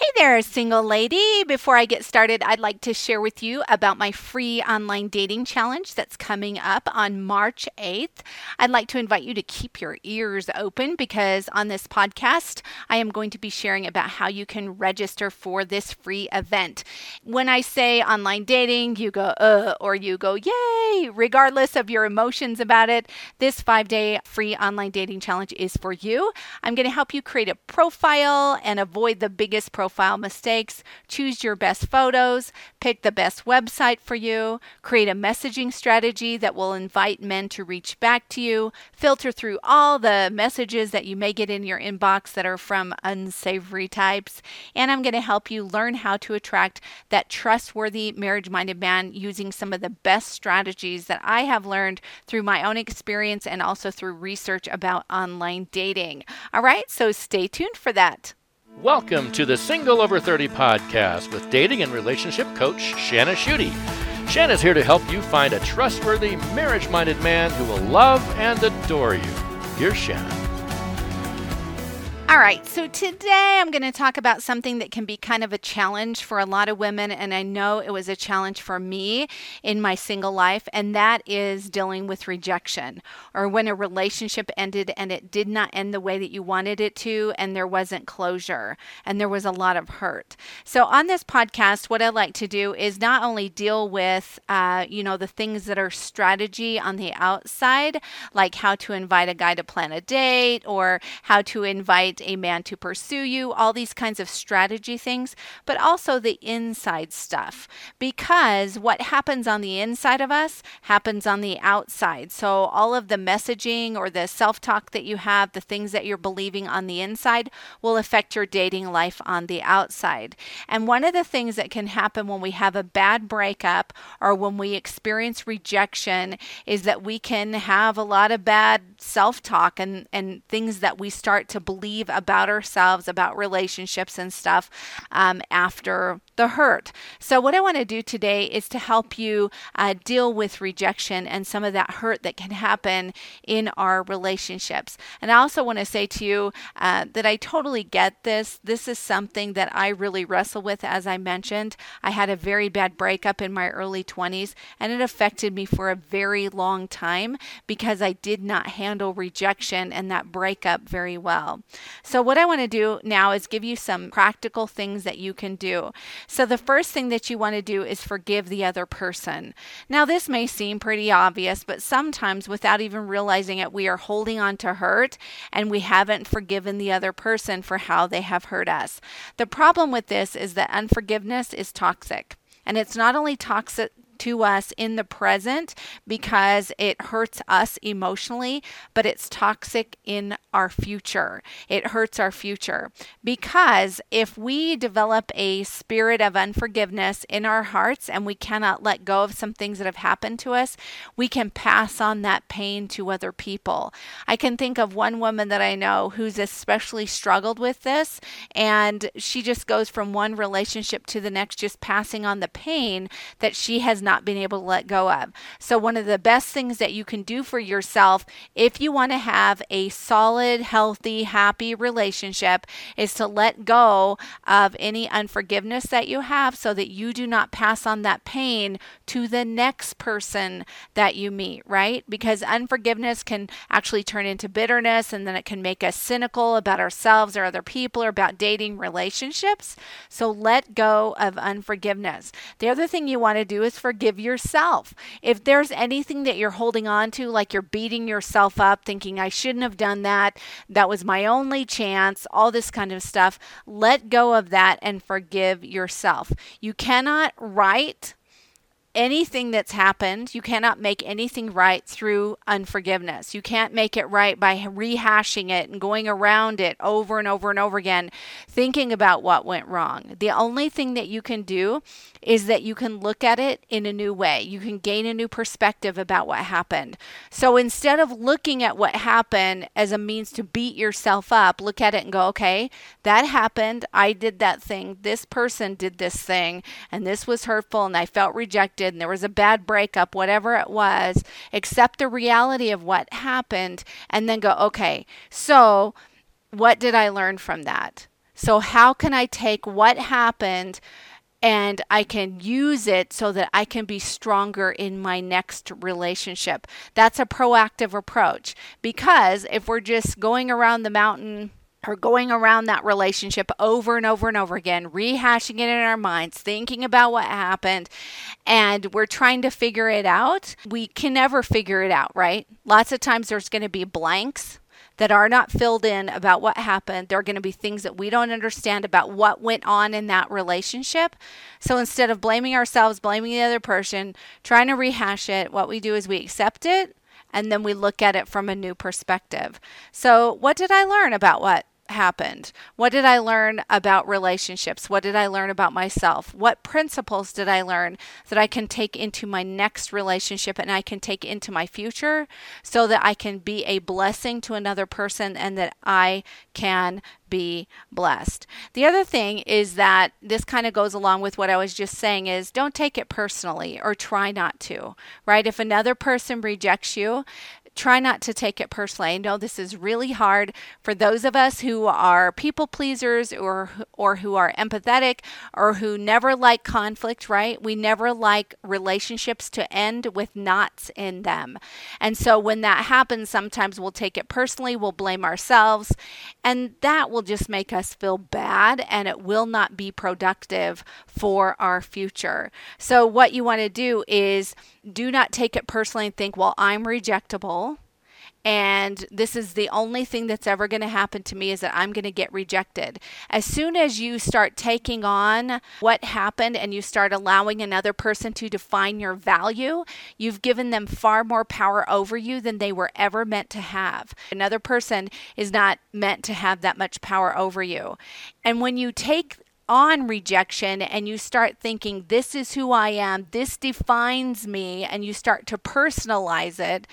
Hey there, single lady. Before I get started, I'd like to share with you about my free online dating challenge that's coming up on March 8th. I'd like to invite you to keep your ears open because on this podcast, I am going to be sharing about how you can register for this free event. When I say online dating, you go, uh, or you go, yay, regardless of your emotions about it, this five day free online dating challenge is for you. I'm going to help you create a profile and avoid the biggest profile profile mistakes, choose your best photos, pick the best website for you, create a messaging strategy that will invite men to reach back to you, filter through all the messages that you may get in your inbox that are from unsavory types, and I'm going to help you learn how to attract that trustworthy marriage minded man using some of the best strategies that I have learned through my own experience and also through research about online dating. All right, so stay tuned for that. Welcome to the Single Over 30 podcast with dating and relationship coach Shanna Schutte. Shanna's here to help you find a trustworthy, marriage minded man who will love and adore you. Here's Shanna. All right, so today I'm going to talk about something that can be kind of a challenge for a lot of women, and I know it was a challenge for me in my single life, and that is dealing with rejection or when a relationship ended and it did not end the way that you wanted it to, and there wasn't closure, and there was a lot of hurt. So, on this podcast, what I like to do is not only deal with, uh, you know, the things that are strategy on the outside, like how to invite a guy to plan a date or how to invite a man to pursue you, all these kinds of strategy things, but also the inside stuff. Because what happens on the inside of us happens on the outside. So all of the messaging or the self talk that you have, the things that you're believing on the inside, will affect your dating life on the outside. And one of the things that can happen when we have a bad breakup or when we experience rejection is that we can have a lot of bad self talk and, and things that we start to believe believe about ourselves, about relationships and stuff um, after the hurt. So, what I want to do today is to help you uh, deal with rejection and some of that hurt that can happen in our relationships. And I also want to say to you uh, that I totally get this. This is something that I really wrestle with, as I mentioned. I had a very bad breakup in my early 20s, and it affected me for a very long time because I did not handle rejection and that breakup very well. So, what I want to do now is give you some practical things that you can do. So, the first thing that you want to do is forgive the other person. Now, this may seem pretty obvious, but sometimes without even realizing it, we are holding on to hurt and we haven't forgiven the other person for how they have hurt us. The problem with this is that unforgiveness is toxic. And it's not only toxic to us in the present because it hurts us emotionally, but it's toxic in our future. It hurts our future because if we develop a spirit of unforgiveness in our hearts and we cannot let go of some things that have happened to us, we can pass on that pain to other people. I can think of one woman that I know who's especially struggled with this, and she just goes from one relationship to the next, just passing on the pain that she has not been able to let go of. So, one of the best things that you can do for yourself if you want to have a solid, healthy, happy relationship is to let go of any unforgiveness that you have so that you do not pass on that pain to the next person that you meet, right? Because unforgiveness can actually turn into bitterness and then it can make us cynical about ourselves or other people or about dating relationships. So, let go of unforgiveness. The other thing you want to do is forgive yourself. If there's anything that you're holding on to, like you're beating yourself up, thinking, I shouldn't have done that, that was my only chance, all this kind of stuff, let go of that and forgive yourself. You cannot right anything that's happened, you cannot make anything right through unforgiveness. You can't make it right by rehashing it and going around it over and over and over again, thinking about what went wrong. The only thing that you can do is that you can look at it in a new way. You can gain a new perspective about what happened. So instead of looking at what happened as a means to beat yourself up, look at it and go, okay, that happened. I did that thing. This person did this thing, and this was hurtful, and I felt rejected and there was a bad breakup, whatever it was, accept the reality of what happened and then go, okay, so what did I learn from that? So, how can I take what happened and I can use it so that I can be stronger in my next relationship? That's a proactive approach because if we're just going around the mountain, or going around that relationship over and over and over again, rehashing it in our minds, thinking about what happened, and we're trying to figure it out, we can never figure it out, right? Lots of times there's going to be blanks that are not filled in about what happened. There are going to be things that we don't understand about what went on in that relationship. So instead of blaming ourselves, blaming the other person, trying to rehash it, what we do is we accept it and then we look at it from a new perspective. So, what did I learn about what happened? What did I learn about relationships? What did I learn about myself? What principles did I learn that I can take into my next relationship and I can take into my future so that I can be a blessing to another person and that I can be blessed. The other thing is that this kind of goes along with what I was just saying is don't take it personally or try not to, right? If another person rejects you, try not to take it personally. I know this is really hard for those of us who are people pleasers or or who are empathetic or who never like conflict, right? We never like relationships to end with knots in them. And so when that happens, sometimes we'll take it personally, we'll blame ourselves, and that will just make us feel bad and it will not be productive for our future. So what you want to do is do not take it personally and think, well, I'm rejectable. And this is the only thing that's ever going to happen to me is that I'm going to get rejected. As soon as you start taking on what happened and you start allowing another person to define your value, you've given them far more power over you than they were ever meant to have. Another person is not meant to have that much power over you. And when you take on rejection and you start thinking, this is who I am, this defines me, and you start to personalize it,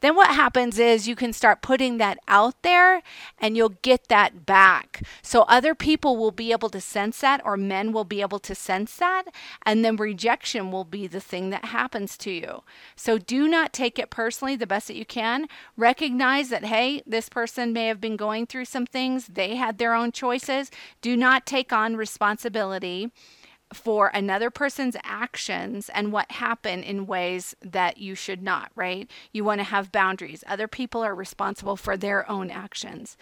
then what happens is you can start putting that out there and you'll get that back. So other people will be able to sense that, or men will be able to sense that, and then rejection will be the thing that happens to you. So do not take it personally the best that you can. Recognize that, hey, this person may have been going through some things, they had their own choices. Do not take on responsibility responsibility for another person's actions and what happened in ways that you should not, right? You want to have boundaries. Other people are responsible for their own actions.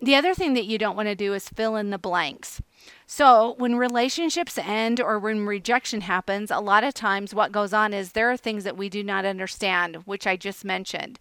The other thing that you don't want to do is fill in the blanks. So, when relationships end or when rejection happens, a lot of times what goes on is there are things that we do not understand, which I just mentioned.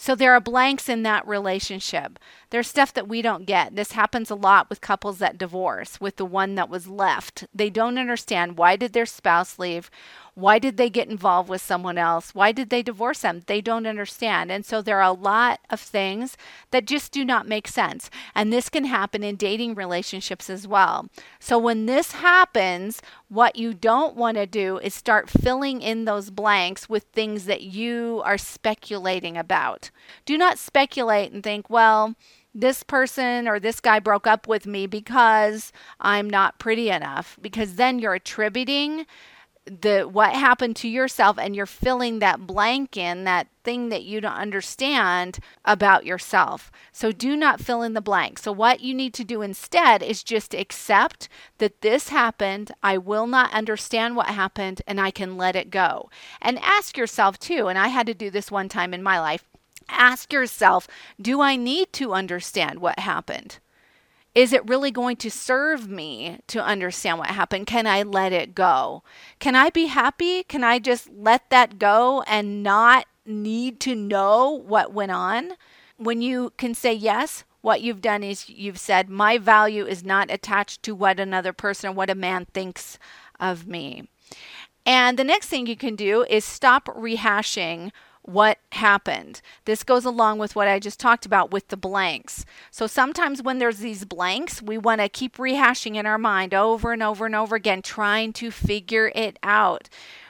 So there are blanks in that relationship. There's stuff that we don't get. This happens a lot with couples that divorce, with the one that was left. They don't understand why did their spouse leave? Why did they get involved with someone else? Why did they divorce them? They don't understand. And so there are a lot of things that just do not make sense. And this can happen in dating relationships as well. So when this happens, what you don't want to do is start filling in those blanks with things that you are speculating about. Do not speculate and think, well, this person or this guy broke up with me because I'm not pretty enough, because then you're attributing the what happened to yourself and you're filling that blank in that thing that you don't understand about yourself. So do not fill in the blank. So what you need to do instead is just accept that this happened. I will not understand what happened and I can let it go. And ask yourself too, and I had to do this one time in my life. Ask yourself, do I need to understand what happened? Is it really going to serve me to understand what happened? Can I let it go? Can I be happy? Can I just let that go and not need to know what went on? When you can say yes, what you've done is you've said, My value is not attached to what another person or what a man thinks of me. And the next thing you can do is stop rehashing what happened. This goes along with what I just talked about with the blanks. So sometimes when there's these blanks, we want to keep rehashing in our mind over and over and over again, trying to figure it out.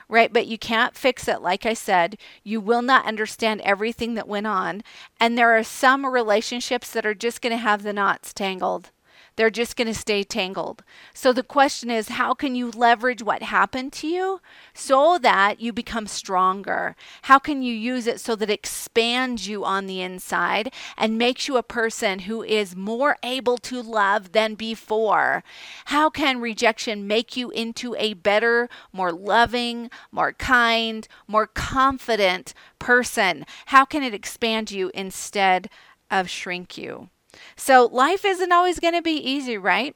Right, but you can't fix it. Like I said, you will not understand everything that went on. And there are some relationships that are just going to have the knots tangled they're just going to stay tangled. So the question is how can you leverage what happened to you so that you become stronger? How can you use it so that it expands you on the inside and makes you a person who is more able to love than before? How can rejection make you into a better, more loving, more kind, more confident person? How can it expand you instead of shrink you? So, life isn't always going to be easy, right?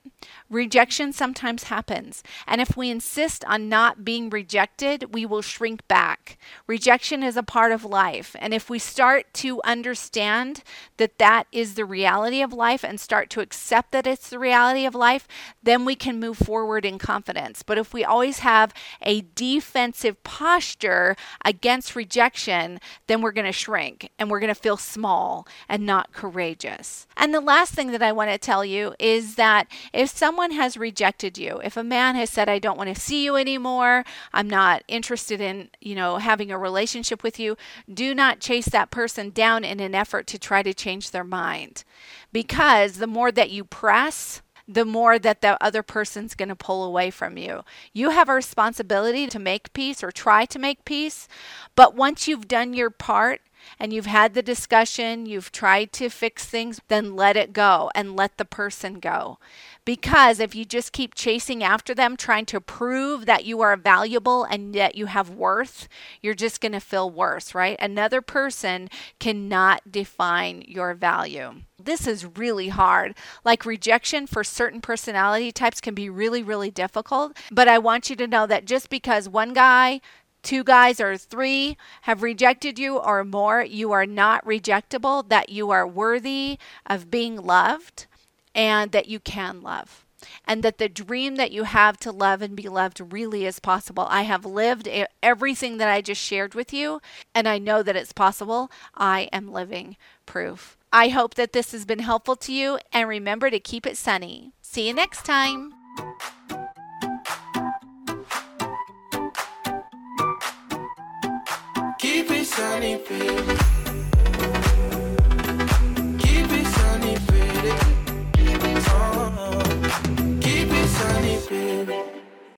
Rejection sometimes happens. And if we insist on not being rejected, we will shrink back. Rejection is a part of life. And if we start to understand that that is the reality of life and start to accept that it's the reality of life, then we can move forward in confidence. But if we always have a defensive posture against rejection, then we're going to shrink and we're going to feel small and not courageous. And the last thing that I want to tell you is that if someone has rejected you, if a man has said, I don't want to see you anymore, I'm not interested in, you know, having a relationship with you, do not chase that person down in an effort to try to change their mind. Because the more that you press, the more that the other person's going to pull away from you. You have a responsibility to make peace or try to make peace, but once you've done your part, and you've had the discussion, you've tried to fix things, then let it go and let the person go. Because if you just keep chasing after them, trying to prove that you are valuable and that you have worth, you're just going to feel worse, right? Another person cannot define your value. This is really hard. Like rejection for certain personality types can be really, really difficult. But I want you to know that just because one guy two guys or three have rejected you or more, you are not rejectable, that you are worthy of being loved, and that you can love. And that the dream that you have to love and be loved really is possible. I have lived everything that I just shared with you, and I know that it's possible. I am living proof. I hope that this has been helpful to you, and remember to keep it sunny. See you next time. Keep it